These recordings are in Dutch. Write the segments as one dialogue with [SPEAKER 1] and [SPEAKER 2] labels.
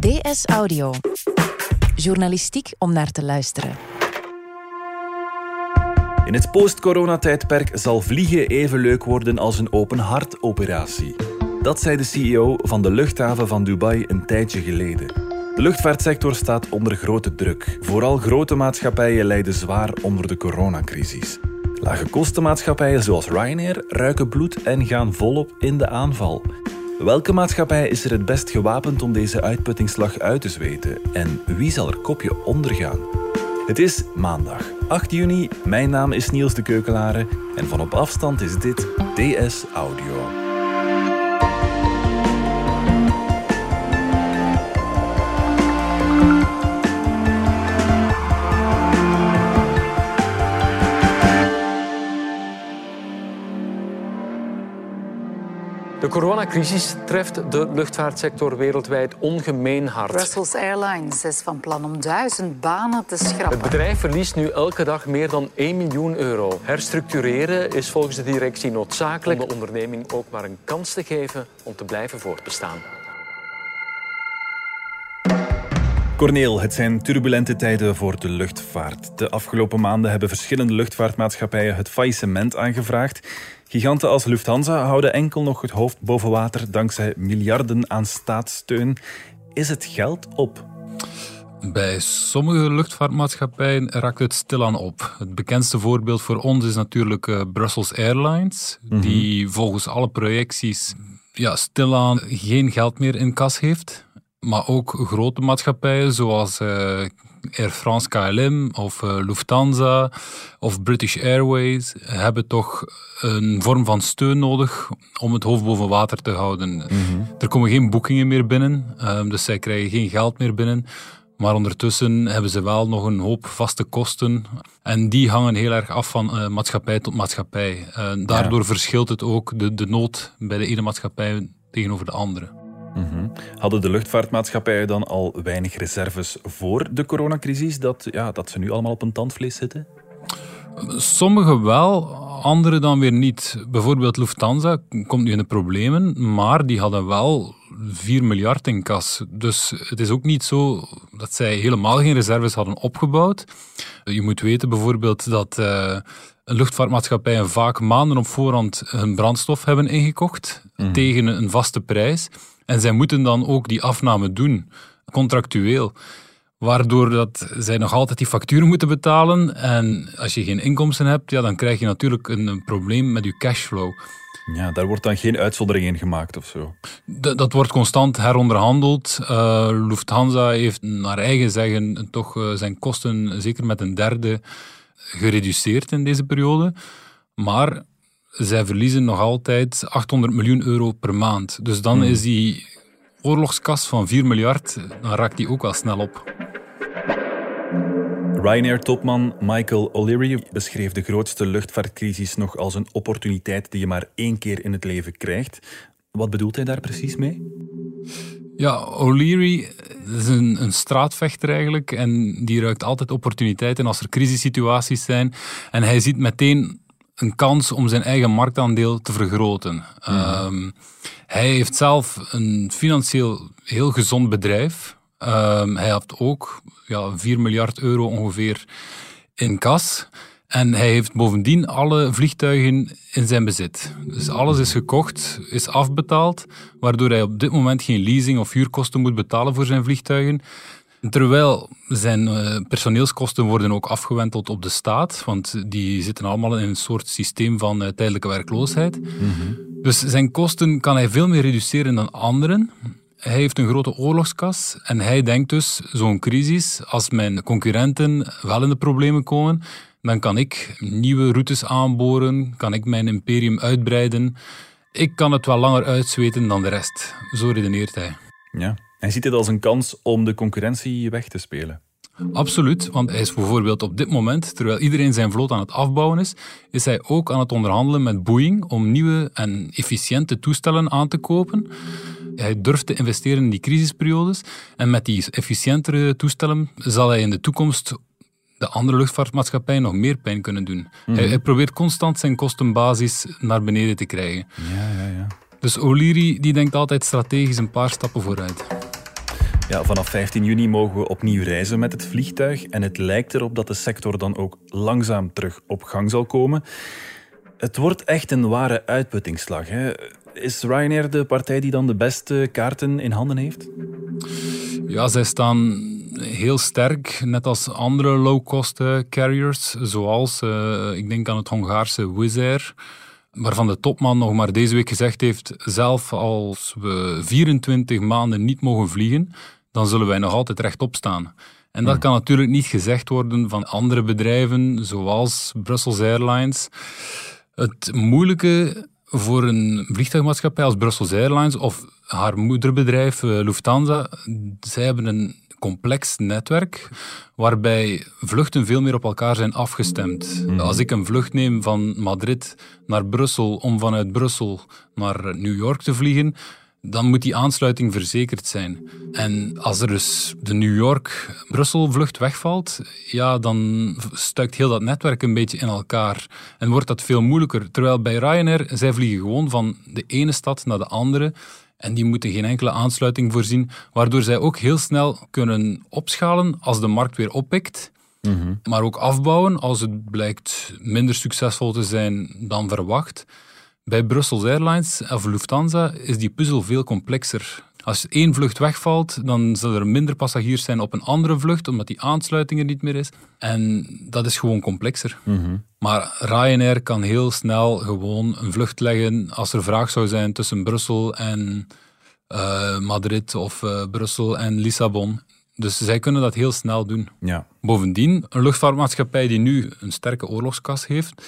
[SPEAKER 1] DS Audio. Journalistiek om naar te luisteren.
[SPEAKER 2] In het post-corona-tijdperk zal vliegen even leuk worden als een open hartoperatie. Dat zei de CEO van de luchthaven van Dubai een tijdje geleden. De luchtvaartsector staat onder grote druk. Vooral grote maatschappijen lijden zwaar onder de coronacrisis. Lage kostenmaatschappijen zoals Ryanair ruiken bloed en gaan volop in de aanval. Welke maatschappij is er het best gewapend om deze uitputtingsslag uit te zweten? En wie zal er kopje ondergaan? Het is maandag, 8 juni. Mijn naam is Niels de Keukelare en van op afstand is dit DS Audio.
[SPEAKER 3] Coronacrisis treft de luchtvaartsector wereldwijd ongemeen hard.
[SPEAKER 4] Brussels Airlines is van plan om duizend banen te schrappen.
[SPEAKER 3] Het bedrijf verliest nu elke dag meer dan 1 miljoen euro. Herstructureren is volgens de directie noodzakelijk om de onderneming ook maar een kans te geven om te blijven voortbestaan.
[SPEAKER 2] Corneel, het zijn turbulente tijden voor de luchtvaart. De afgelopen maanden hebben verschillende luchtvaartmaatschappijen het faillissement aangevraagd. Giganten als Lufthansa houden enkel nog het hoofd boven water dankzij miljarden aan staatssteun. Is het geld op?
[SPEAKER 5] Bij sommige luchtvaartmaatschappijen raakt het stilaan op. Het bekendste voorbeeld voor ons is natuurlijk uh, Brussels Airlines, die volgens alle projecties ja, stilaan geen geld meer in kas heeft. Maar ook grote maatschappijen zoals uh, Air France KLM of uh, Lufthansa of British Airways hebben toch een vorm van steun nodig om het hoofd boven water te houden. Er komen geen boekingen meer binnen, um, dus zij krijgen geen geld meer binnen. Maar ondertussen hebben ze wel nog een hoop vaste kosten. En die hangen heel erg af van uh, maatschappij tot maatschappij. Daardoor ja. verschilt het ook de, de nood bij de ene maatschappij tegenover de andere.
[SPEAKER 2] -hmm. Hadden de luchtvaartmaatschappijen dan al weinig reserves voor de coronacrisis, dat, ja, dat ze nu allemaal op een tandvlees zitten?
[SPEAKER 5] Sommige wel, andere dan weer niet. Bijvoorbeeld Lufthansa komt nu in de problemen, maar die hadden wel 4 miljard in kas. Dus het is ook niet zo dat zij helemaal geen reserves hadden opgebouwd. Je moet weten bijvoorbeeld dat uh, luchtvaartmaatschappijen vaak maanden op voorhand hun brandstof hebben ingekocht mm. tegen een vaste prijs. En zij moeten dan ook die afname doen, contractueel. Waardoor dat zij nog altijd die factuur moeten betalen. En als je geen inkomsten hebt, ja, dan krijg je natuurlijk een, een probleem met je cashflow.
[SPEAKER 2] Ja, daar wordt dan geen uitzondering in gemaakt of zo?
[SPEAKER 5] D dat wordt constant heronderhandeld. Uh, Lufthansa heeft naar eigen zeggen toch uh, zijn kosten zeker met een derde gereduceerd in deze periode. Maar zij verliezen nog altijd 800 miljoen euro per maand. Dus dan hmm. is die oorlogskas van 4 miljard, dan raakt die ook wel snel op.
[SPEAKER 2] Ryanair-topman Michael O'Leary beschreef de grootste luchtvaartcrisis nog als een opportuniteit die je maar één keer in het leven krijgt. Wat bedoelt hij daar precies mee?
[SPEAKER 5] Ja, O'Leary is een, een, straatvechter eigenlijk en die ruikt altijd opportuniteiten als er crisissituaties zijn. En hij ziet meteen een kans om zijn eigen marktaandeel te vergroten. Ja. Um, hij heeft zelf een financieel heel gezond bedrijf. Um, hij heeft ook ja, 4 miljard euro ongeveer in kas. En hij heeft bovendien alle vliegtuigen in zijn bezit. Dus alles is gekocht, is afbetaald, waardoor hij op dit moment geen leasing of huurkosten moet betalen voor zijn vliegtuigen. Terwijl zijn uh, personeelskosten worden ook afgewenteld op de staat, want die zitten allemaal in een soort systeem van uh, tijdelijke werkloosheid. Mm -hmm. Dus zijn kosten kan hij veel meer reduceren dan anderen. Hij heeft een grote oorlogskas en hij denkt dus, zo'n crisis, als mijn concurrenten wel in de problemen komen, dan kan ik nieuwe routes aanboren, kan ik mijn imperium uitbreiden. Ik kan het wel langer uitzweten dan de rest. Zo redeneert hij.
[SPEAKER 2] Ja, hij ziet het als een kans om de concurrentie weg te spelen.
[SPEAKER 5] Absoluut, want hij is bijvoorbeeld op dit moment, terwijl iedereen zijn vloot aan het afbouwen is, is hij ook aan het onderhandelen met Boeing om nieuwe en efficiënte toestellen aan te kopen. Hij durft te investeren in die crisisperiodes en met die efficiëntere toestellen zal hij in de toekomst de andere luchtvaartmaatschappijen nog meer pijn kunnen doen. Mm. Hij, hij, probeert constant zijn kostenbasis naar beneden te krijgen.
[SPEAKER 2] Ja, ja, ja.
[SPEAKER 5] Dus O'Leary die denkt altijd strategisch een paar stappen vooruit.
[SPEAKER 2] Ja, vanaf 15 juni mogen we opnieuw reizen met het vliegtuig en het lijkt erop dat de sector dan ook langzaam terug op gang zal komen. Het wordt echt een ware uitputtingsslag. Hè? Is Ryanair de partij die dan de beste kaarten in handen heeft?
[SPEAKER 5] Ja, zij staan heel sterk, net als andere low-cost eh, carriers, zoals uh, ik denk aan het Hongaarse Wizz Air, waarvan de topman nog maar deze week gezegd heeft, zelf als we 24 maanden niet mogen vliegen, dan zullen wij nog altijd rechtop staan. En dat kan natuurlijk niet gezegd worden van andere bedrijven, zoals Brussels Airlines. Het moeilijke voor een vliegtuigmaatschappij als Brussels Airlines of haar moederbedrijf eh, Lufthansa, zij hebben een complex netwerk waarbij vluchten veel meer op elkaar zijn afgestemd. Mhm. Als ik een vlucht neem van Madrid naar Brussel om vanuit Brussel naar New York te vliegen, dan moet die aansluiting verzekerd zijn. En als er dus de New York-Brussel-vlucht wegvalt, ja, dan stuikt heel dat netwerk een beetje in elkaar en wordt dat veel moeilijker. Terwijl bij Ryanair, zij vliegen gewoon van de ene stad naar de andere en die moeten geen enkele aansluiting voorzien, waardoor zij ook heel snel kunnen opschalen als de markt weer oppikt. Mhm. Maar ook afbouwen als het blijkt minder succesvol te zijn dan verwacht. Bij Brussels Airlines of Lufthansa is die puzzel veel complexer. Als één vlucht wegvalt, dan zullen er minder passagiers zijn op een andere vlucht, omdat die aansluiting er niet meer is. En dat is gewoon complexer. Mhm. Maar Ryanair kan heel snel gewoon een vlucht leggen als er vraag zou zijn tussen Brussel en uh, Madrid of uh, Brussel en Lissabon. Dus zij kunnen dat heel snel doen.
[SPEAKER 2] Ja.
[SPEAKER 5] Bovendien, een luchtvaartmaatschappij die nu een sterke oorlogskas heeft,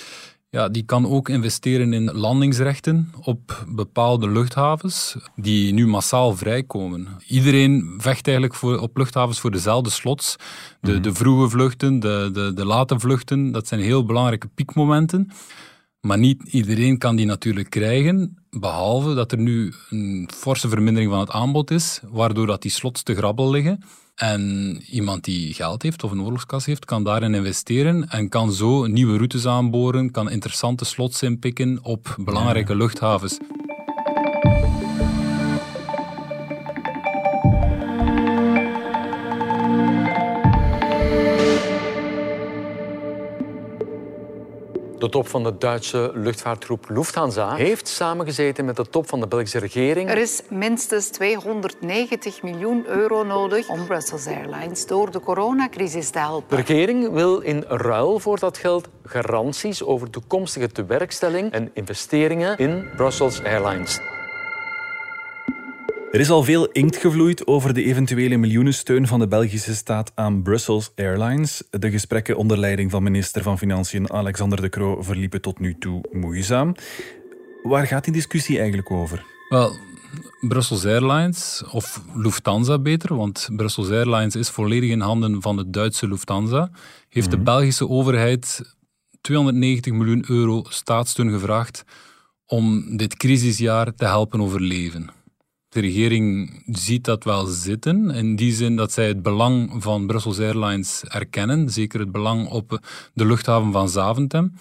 [SPEAKER 5] ja, die kan ook investeren in landingsrechten op bepaalde luchthavens die nu massaal vrijkomen. Iedereen vecht eigenlijk voor, op luchthavens voor dezelfde slots. De, mhm. de vroege vluchten, de, de, de late vluchten, dat zijn heel belangrijke piekmomenten. Maar niet iedereen kan die natuurlijk krijgen, behalve dat er nu een forse vermindering van het aanbod is, waardoor dat die slots te grabbel liggen. En iemand die geld heeft of een oorlogskas heeft, kan daarin investeren en kan zo nieuwe routes aanboren, kan interessante slots inpikken op belangrijke luchthavens.
[SPEAKER 3] De top van de Duitse luchtvaartgroep Lufthansa heeft samengezeten met de top van de Belgische regering.
[SPEAKER 4] Er is minstens 290 miljoen euro nodig om Brussels Airlines door de coronacrisis te helpen.
[SPEAKER 3] De regering wil in ruil voor dat geld garanties over toekomstige tewerkstelling en investeringen in Brussels Airlines.
[SPEAKER 2] Er is al veel inkt gevloeid over de eventuele miljoenensteun van de Belgische staat aan Brussels Airlines. De gesprekken onder leiding van minister van Financiën Alexander De Croo verliepen tot nu toe moeizaam. Waar gaat die discussie eigenlijk over?
[SPEAKER 5] Wel, Brussels Airlines, of Lufthansa beter, want Brussels Airlines is volledig in handen van de Duitse Lufthansa, heeft de mhm. Belgische overheid 290 miljoen euro staatssteun gevraagd om dit crisisjaar te helpen overleven. De regering ziet dat wel zitten, in die zin dat zij het belang van Brussels Airlines erkennen, zeker het belang op de luchthaven van Zaventem.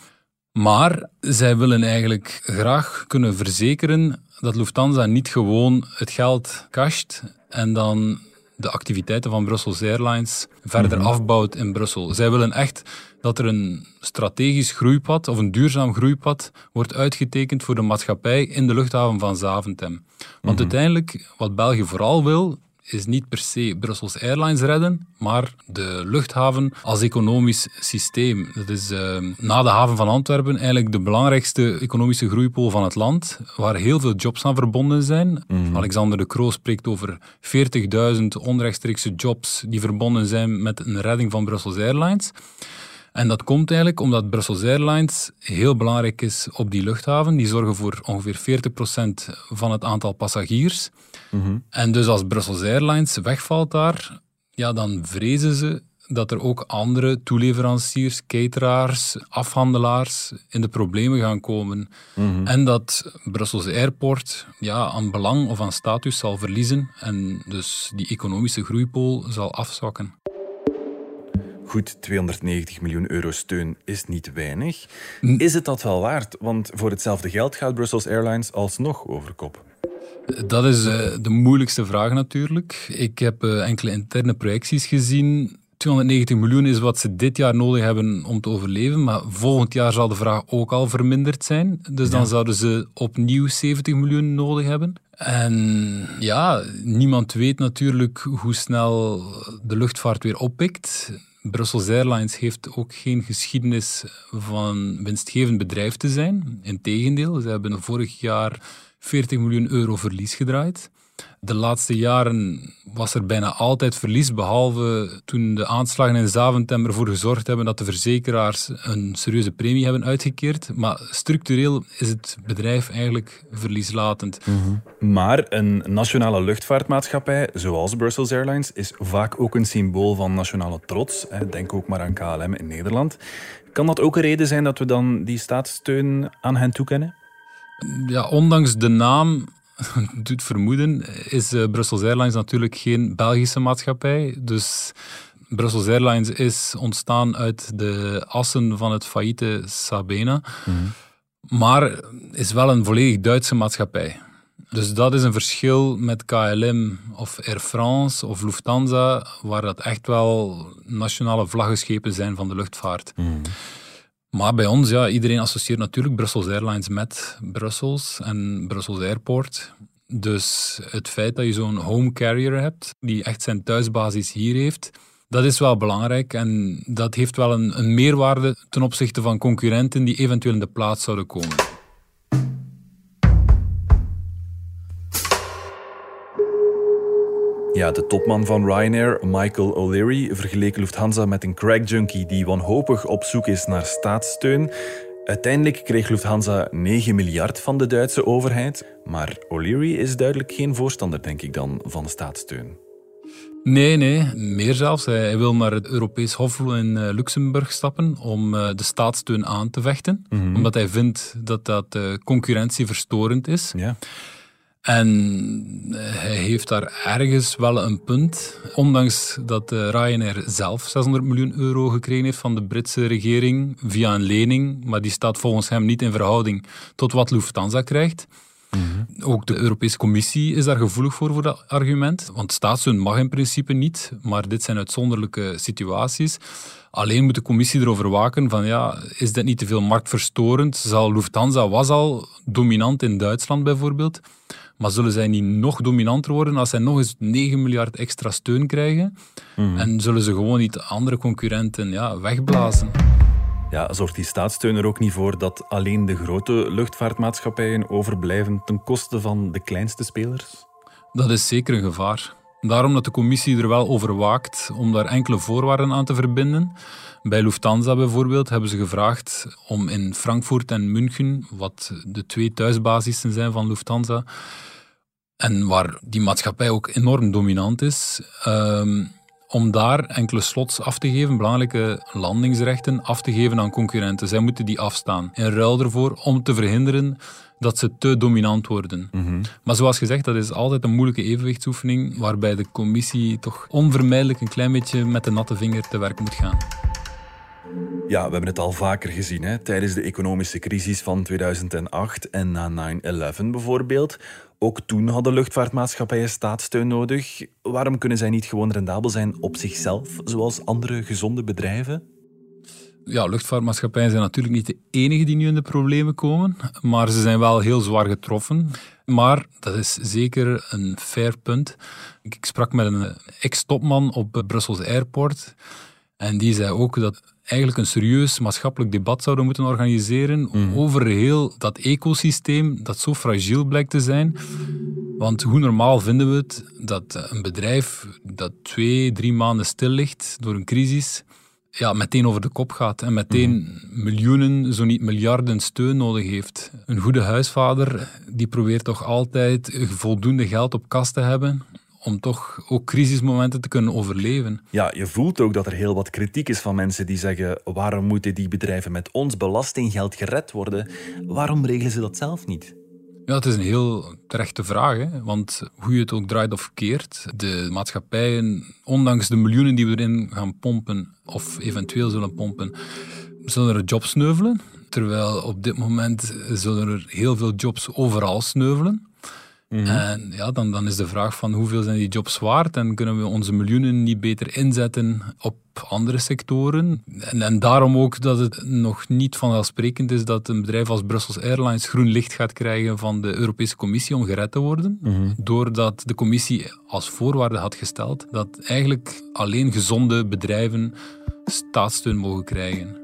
[SPEAKER 5] Maar zij willen eigenlijk graag kunnen verzekeren dat Lufthansa niet gewoon het geld casht en dan de activiteiten van Brussels Airlines verder mhm. afbouwt in Brussel. Zij willen echt dat er een strategisch groeipad of een duurzaam groeipad wordt uitgetekend voor de maatschappij in de luchthaven van Zaventem. Want mhm. uiteindelijk, wat België vooral wil, is niet per se Brussels Airlines redden, maar de luchthaven als economisch systeem. Dat is uh, na de haven van Antwerpen eigenlijk de belangrijkste economische groeipool van het land, waar heel veel jobs aan verbonden zijn. Mhm. Alexander de Croo spreekt over 40.000 onrechtstreekse jobs die verbonden zijn met een redding van Brussels Airlines. En dat komt eigenlijk omdat Brussels Airlines heel belangrijk is op die luchthaven. Die zorgen voor ongeveer 40% van het aantal passagiers. Mhm. En dus als Brussels Airlines wegvalt daar, ja, dan vrezen ze dat er ook andere toeleveranciers, cateraars, afhandelaars in de problemen gaan komen. Mhm. En dat Brussels Airport ja, aan belang of aan status zal verliezen en dus die economische groeipool zal afzwakken.
[SPEAKER 2] Goed, 290 miljoen euro steun is niet weinig. Is het dat wel waard? Want voor hetzelfde geld gaat Brussels Airlines alsnog over kop.
[SPEAKER 5] Dat is uh, de moeilijkste vraag natuurlijk. Ik heb uh, enkele interne projecties gezien. 290 miljoen is wat ze dit jaar nodig hebben om te overleven. Maar volgend jaar zal de vraag ook al verminderd zijn. Dus dan zouden ze opnieuw 70 miljoen nodig hebben. En ja, niemand weet natuurlijk hoe snel de luchtvaart weer oppikt. Brussels Airlines heeft ook geen geschiedenis van winstgevend bedrijf te zijn. Integendeel, ze hebben vorig jaar 40 miljoen euro verlies gedraaid. De laatste jaren was er bijna altijd verlies, behalve toen de aanslagen in Zaventem ervoor gezorgd hebben dat de verzekeraars een serieuze premie hebben uitgekeerd. Maar structureel is het bedrijf eigenlijk verlieslatend.
[SPEAKER 2] Mhm. Maar een nationale luchtvaartmaatschappij, zoals Brussels Airlines, is vaak ook een symbool van nationale trots. Denk ook maar aan KLM in Nederland. Kan dat ook een reden zijn dat we dan die staatssteun aan hen toekennen?
[SPEAKER 5] Ja, ondanks de naam doet vermoeden, is uh, Brussels Airlines natuurlijk geen Belgische maatschappij. Dus Brussels Airlines is ontstaan uit de assen van het failliete Sabena. Mhm. Maar is wel een volledig Duitse maatschappij. Dus dat is een verschil met KLM of Air France of Lufthansa, waar dat echt wel nationale vlaggenschepen zijn van de luchtvaart. Mhm. Maar bij ons, ja, iedereen associeert natuurlijk Brussels Airlines met Brussels en Brussels Airport. Dus het feit dat je zo'n home carrier hebt, die echt zijn thuisbasis hier heeft, dat is wel belangrijk en dat heeft wel een, een meerwaarde ten opzichte van concurrenten die eventueel in de plaats zouden komen.
[SPEAKER 2] Ja, de topman van Ryanair, Michael O'Leary, vergeleek Lufthansa met een crack-junkie die wanhopig op zoek is naar staatssteun. Uiteindelijk kreeg Lufthansa 9 miljard van de Duitse overheid. Maar O'Leary is duidelijk geen voorstander, denk ik dan, van staatssteun.
[SPEAKER 5] Nee, nee, meer zelfs. Hij wil naar het Europees Hof in eh, Luxemburg stappen om eh, de staatssteun aan te vechten. Mhm. Omdat hij vindt dat dat eh, concurrentieverstorend is. Ja. En hij heeft daar ergens wel een punt. Ondanks dat Ryanair zelf 600 miljoen euro gekregen heeft van de Britse regering via een lening, maar die staat volgens hem niet in verhouding tot wat Lufthansa krijgt. Mhm. Ook de Europese Commissie is daar gevoelig voor, voor dat argument. Want staatssteun mag in principe niet, maar dit zijn uitzonderlijke situaties. Alleen moet de commissie erover waken van ja, is dit niet te veel marktverstorend? Zal Lufthansa was al dominant in Duitsland bijvoorbeeld. Maar zullen zij niet nog dominanter worden als zij nog eens 9 miljard extra steun krijgen? Mhm. En zullen ze gewoon niet andere concurrenten ja, wegblazen?
[SPEAKER 2] Ja, zorgt die staatssteun er ook niet voor dat alleen de grote luchtvaartmaatschappijen overblijven ten koste van de kleinste spelers?
[SPEAKER 5] Dat is zeker een gevaar. Daarom dat de commissie er wel over waakt om daar enkele voorwaarden aan te verbinden. Bij Lufthansa bijvoorbeeld hebben ze gevraagd om in Frankfurt en München, wat de twee thuisbasissen zijn van Lufthansa, en waar die maatschappij ook enorm dominant is, ehm, om daar enkele slots af te geven, belangrijke landingsrechten af te geven aan concurrenten. Zij moeten die afstaan. In ruil ervoor om te verhinderen dat ze te dominant worden. Mhm. Maar zoals gezegd, dat is altijd een moeilijke evenwichtsoefening waarbij de commissie toch onvermijdelijk een klein beetje met de natte vinger te werk moet gaan.
[SPEAKER 2] Ja, we hebben het al vaker gezien hè? tijdens de economische crisis van 2008 en na 9-11 bijvoorbeeld. Ook toen hadden luchtvaartmaatschappijen staatssteun nodig. Waarom kunnen zij niet gewoon rendabel zijn op zichzelf, zoals andere gezonde bedrijven?
[SPEAKER 5] Ja, luchtvaartmaatschappijen zijn natuurlijk niet de enige die nu in de problemen komen, maar ze zijn wel heel zwaar getroffen. Maar dat is zeker een fair punt. Ik sprak met een ex-topman op Brussels Airport en die zei ook dat eigenlijk een serieus maatschappelijk debat zouden moeten organiseren mm. over heel dat ecosysteem dat zo fragiel blijkt te zijn. Want hoe normaal vinden we het dat een bedrijf dat twee, drie maanden stil ligt door een crisis, ja, meteen over de kop gaat en meteen mm. miljoenen, zo niet miljarden steun nodig heeft. Een goede huisvader die probeert toch altijd voldoende geld op kas te hebben om toch ook crisismomenten te kunnen overleven.
[SPEAKER 2] Ja, je voelt ook dat er heel wat kritiek is van mensen die zeggen waarom moeten die bedrijven met ons belastinggeld gered worden? Waarom regelen ze dat zelf niet?
[SPEAKER 5] Ja, het is een heel terechte vraag. Hè? Want hoe je het ook draait of keert, de maatschappijen, ondanks de miljoenen die we erin gaan pompen, of eventueel zullen pompen, zullen er jobs sneuvelen. Terwijl op dit moment zullen er heel veel jobs overal sneuvelen. En ja, dan, dan is de vraag van hoeveel zijn die jobs waard en kunnen we onze miljoenen niet beter inzetten op andere sectoren. En, en daarom ook dat het nog niet vanzelfsprekend is dat een bedrijf als Brussels Airlines groen licht gaat krijgen van de Europese Commissie om gered te worden. Doordat de Commissie als voorwaarde had gesteld dat eigenlijk alleen gezonde bedrijven staatssteun mogen krijgen.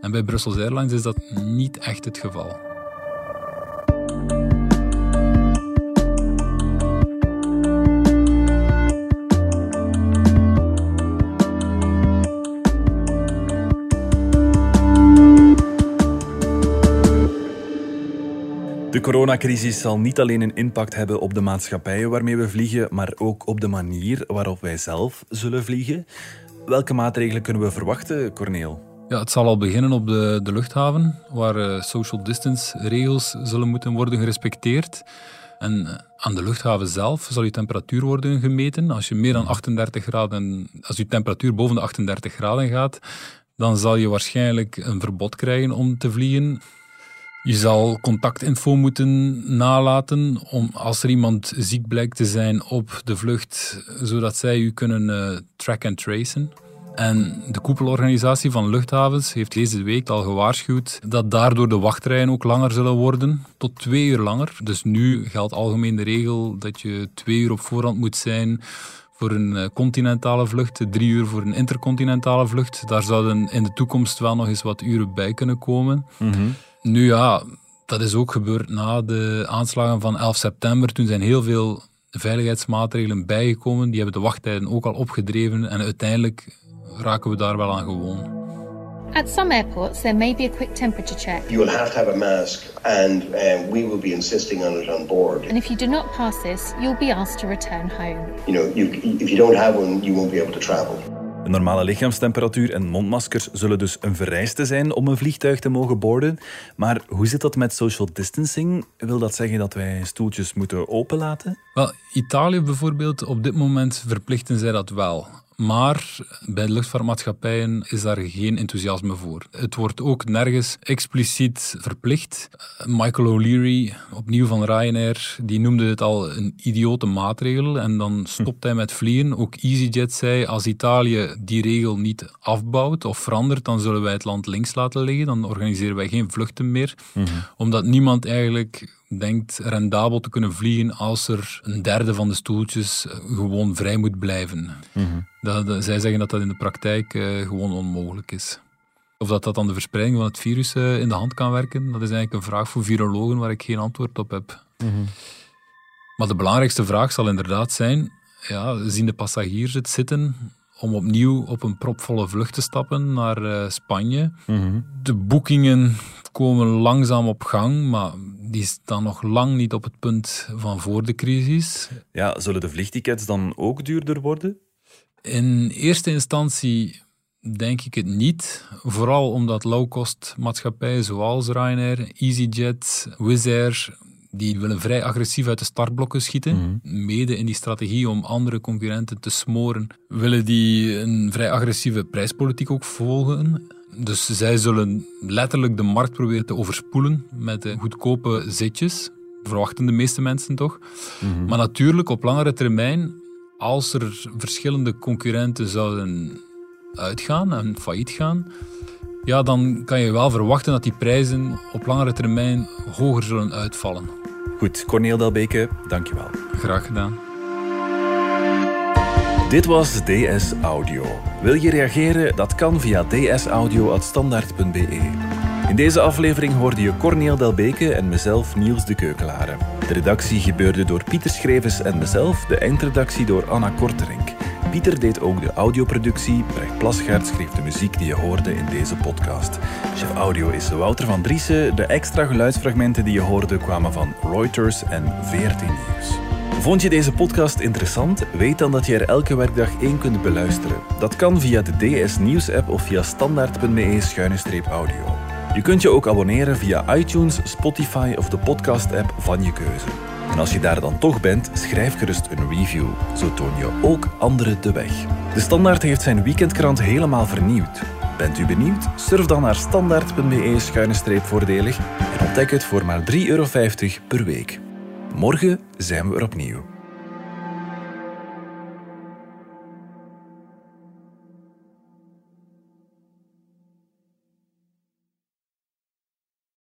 [SPEAKER 5] En bij Brussels Airlines is dat niet echt het geval.
[SPEAKER 2] De coronacrisis zal niet alleen een impact hebben op de maatschappijen waarmee we vliegen, maar ook op de manier waarop wij zelf zullen vliegen. Welke maatregelen kunnen we verwachten, Corneel?
[SPEAKER 5] Ja, het zal al beginnen op de, de luchthaven, waar uh, social distance regels zullen moeten worden gerespecteerd. En uh, aan de luchthaven zelf zal je temperatuur worden gemeten. Als je meer dan 38 graden, als je temperatuur boven de 38 graden gaat, dan zal je waarschijnlijk een verbod krijgen om te vliegen. Je zal contactinfo moeten nalaten om, als er iemand ziek blijkt te zijn op de vlucht, zodat zij u kunnen uh, track en tracen. En de koepelorganisatie van luchthavens heeft deze week al gewaarschuwd dat daardoor de wachtrijen ook langer zullen worden, tot twee uur langer. Dus nu geldt algemeen de regel dat je twee uur op voorhand moet zijn voor een continentale vlucht, drie uur voor een intercontinentale vlucht. Daar zouden in de toekomst wel nog eens wat uren bij kunnen komen.
[SPEAKER 2] Mm-hmm.
[SPEAKER 5] Nu ja, dat is ook gebeurd na de aanslagen van 11 september. Toen zijn heel veel veiligheidsmaatregelen bijgekomen. Die hebben de wachttijden ook al opgedreven. En uiteindelijk raken we daar wel aan gewoon.
[SPEAKER 6] At some airports, there may be a quick temperature check.
[SPEAKER 7] You will have to have a mask, and um, we will be insisting on it on board.
[SPEAKER 6] And if you do not pass this, you'll be asked to return home.
[SPEAKER 7] You know, you, if you don't have one, you won't be able to travel.
[SPEAKER 2] Een normale lichaamstemperatuur en mondmaskers zullen dus een vereiste zijn om een vliegtuig te mogen boorden. Maar hoe zit dat met social distancing? Wil dat zeggen dat wij stoeltjes moeten openlaten?
[SPEAKER 5] Wel, Italië bijvoorbeeld, op dit moment verplichten zij dat wel. Maar bij de luchtvaartmaatschappijen is daar geen enthousiasme voor. Het wordt ook nergens expliciet verplicht. Michael O'Leary, opnieuw van Ryanair, die noemde het al een idiote maatregel. En dan stopt hij met vliegen. Ook EasyJet zei, als Italië die regel niet afbouwt of verandert, dan zullen wij het land links laten liggen. Dan organiseren wij geen vluchten meer. Omdat niemand eigenlijk denkt rendabel te kunnen vliegen als er een derde van de stoeltjes gewoon vrij moet blijven. Dat, dat, zij zeggen dat dat in de praktijk uh, gewoon onmogelijk is. Of dat dat dan de verspreiding van het virus uh, in de hand kan werken, dat is eigenlijk een vraag voor virologen waar ik geen antwoord op heb. Maar de belangrijkste vraag zal inderdaad zijn, ja, zien de passagiers het zitten om opnieuw op een propvolle vlucht te stappen naar uh, Spanje? De boekingen komen langzaam op gang, maar die staan nog lang niet op het punt van voor de crisis.
[SPEAKER 2] Ja, zullen de vliegtickets dan ook duurder worden?
[SPEAKER 5] In eerste instantie denk ik het niet. Vooral omdat low-cost maatschappijen zoals Ryanair, EasyJet, Wizz Air, die willen vrij agressief uit de startblokken schieten. Mm -hmm. Mede in die strategie om andere concurrenten te smoren, willen die een vrij agressieve prijspolitiek ook volgen. Dus zij zullen letterlijk de markt proberen te overspoelen met goedkope zitjes. Verwachten de meeste mensen toch. Mm -hmm. Maar natuurlijk, op langere termijn, als er verschillende concurrenten zouden uitgaan en failliet gaan, ja, dan kan je wel verwachten dat die prijzen op langere termijn hoger zullen uitvallen.
[SPEAKER 2] Goed, Corneel Delbeke, dankjewel.
[SPEAKER 5] Graag gedaan.
[SPEAKER 2] Dit was DS Audio. Wil je reageren? Dat kan via dsaudio.standaard.be. In deze aflevering hoorde je Corneel Delbeke en mezelf Niels de Keukelare. De redactie gebeurde door Pieter Schrevens en mezelf, de eindredactie door Anna Korterink. Pieter deed ook de audioproductie, Brecht Plasgaard schreef de muziek die je hoorde in deze podcast. Chef audio is Wouter van Driessen, de extra geluidsfragmenten die je hoorde kwamen van Reuters en VRT Nieuws. Vond je deze podcast interessant? Weet dan dat je er elke werkdag één kunt beluisteren. Dat kan via de DS Nieuws app of via standaard.be-audio. Je kunt je ook abonneren via iTunes, Spotify of de podcast-app van je keuze. En als je daar dan toch bent, schrijf gerust een review. Zo toon je ook anderen de weg. De Standaard heeft zijn weekendkrant helemaal vernieuwd. Bent u benieuwd? Surf dan naar standaard.be-voordelig en ontdek het voor maar 3,50 euro per week. Morgen zijn we er opnieuw.